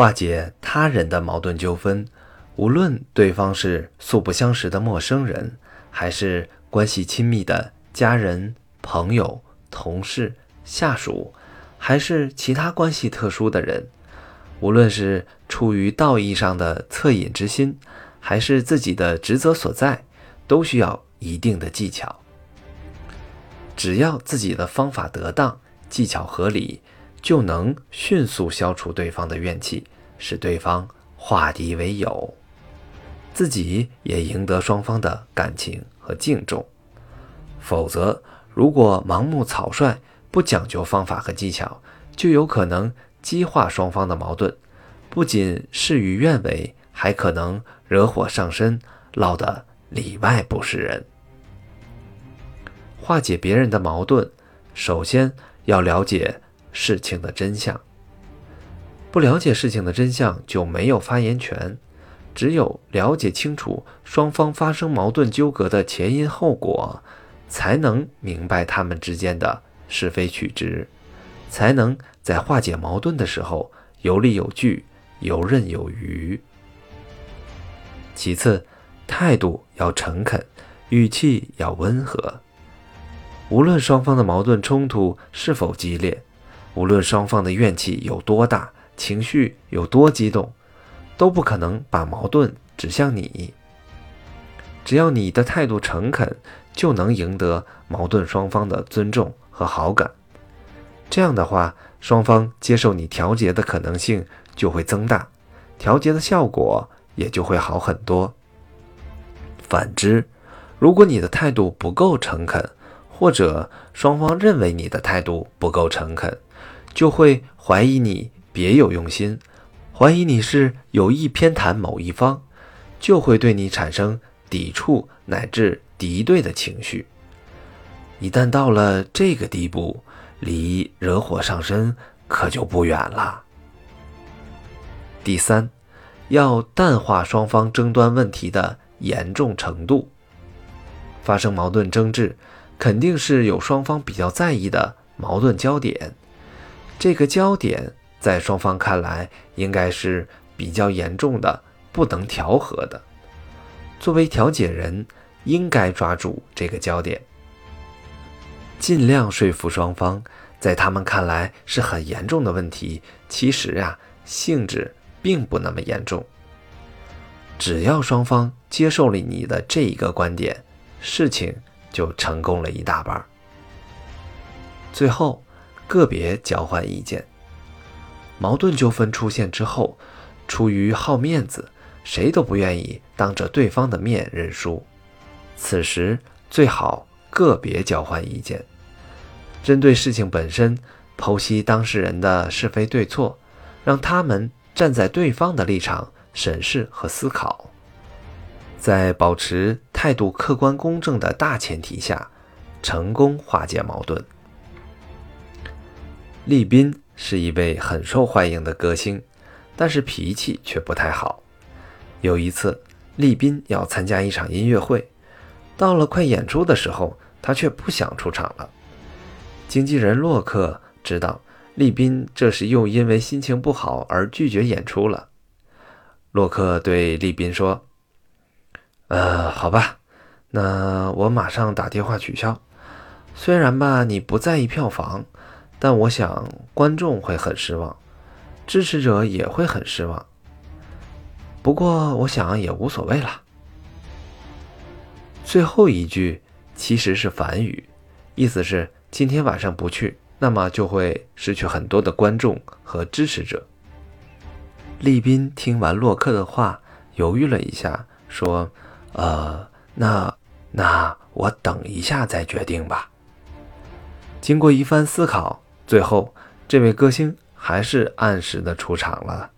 化解他人的矛盾纠纷，无论对方是素不相识的陌生人，还是关系亲密的家人、朋友、同事、下属，还是其他关系特殊的人，无论是出于道义上的恻隐之心，还是自己的职责所在，都需要一定的技巧。只要自己的方法得当，技巧合理，就能迅速消除对方的怨气，使对方化敌为友，自己也赢得双方的感情和敬重。否则，如果盲目草率，不讲究方法和技巧，就有可能激化双方的矛盾，不仅事与愿违，还可能惹火上身，闹得里外不是人。化解别人的矛盾，首先要了解事情的真相。不了解事情的真相，就没有发言权。只有了解清楚双方发生矛盾纠葛的前因后果，才能明白他们之间的是非曲直，才能在化解矛盾的时候有理有据、游刃有余。其次，态度要诚恳，语气要温和。无论双方的矛盾冲突是否激烈，无论双方的怨气有多大，情绪有多激动，都不可能把矛盾指向你。只要你的态度诚恳，就能赢得矛盾双方的尊重和好感。这样的话，双方接受你调节的可能性就会增大，调节的效果也就会好很多。反之，如果你的态度不够诚恳，或者双方认为你的态度不够诚恳，就会怀疑你别有用心，怀疑你是有意偏袒某一方，就会对你产生抵触乃至敌对的情绪。一旦到了这个地步，离惹火上身可就不远了。第三，要淡化双方争端问题的严重程度，发生矛盾争执。肯定是有双方比较在意的矛盾焦点，这个焦点在双方看来应该是比较严重的，不能调和的。作为调解人，应该抓住这个焦点，尽量说服双方，在他们看来是很严重的问题，其实啊，性质并不那么严重。只要双方接受了你的这一个观点，事情。就成功了一大半。最后，个别交换意见。矛盾纠纷出现之后，出于好面子，谁都不愿意当着对方的面认输。此时最好个别交换意见，针对事情本身剖析当事人的是非对错，让他们站在对方的立场审视和思考。在保持态度客观公正的大前提下，成功化解矛盾。利宾是一位很受欢迎的歌星，但是脾气却不太好。有一次，利宾要参加一场音乐会，到了快演出的时候，他却不想出场了。经纪人洛克知道利宾这时又因为心情不好而拒绝演出了。洛克对利宾说。呃，好吧，那我马上打电话取消。虽然吧，你不在意票房，但我想观众会很失望，支持者也会很失望。不过我想也无所谓了。最后一句其实是反语，意思是今天晚上不去，那么就会失去很多的观众和支持者。利宾听完洛克的话，犹豫了一下，说。呃，那那我等一下再决定吧。经过一番思考，最后这位歌星还是按时的出场了。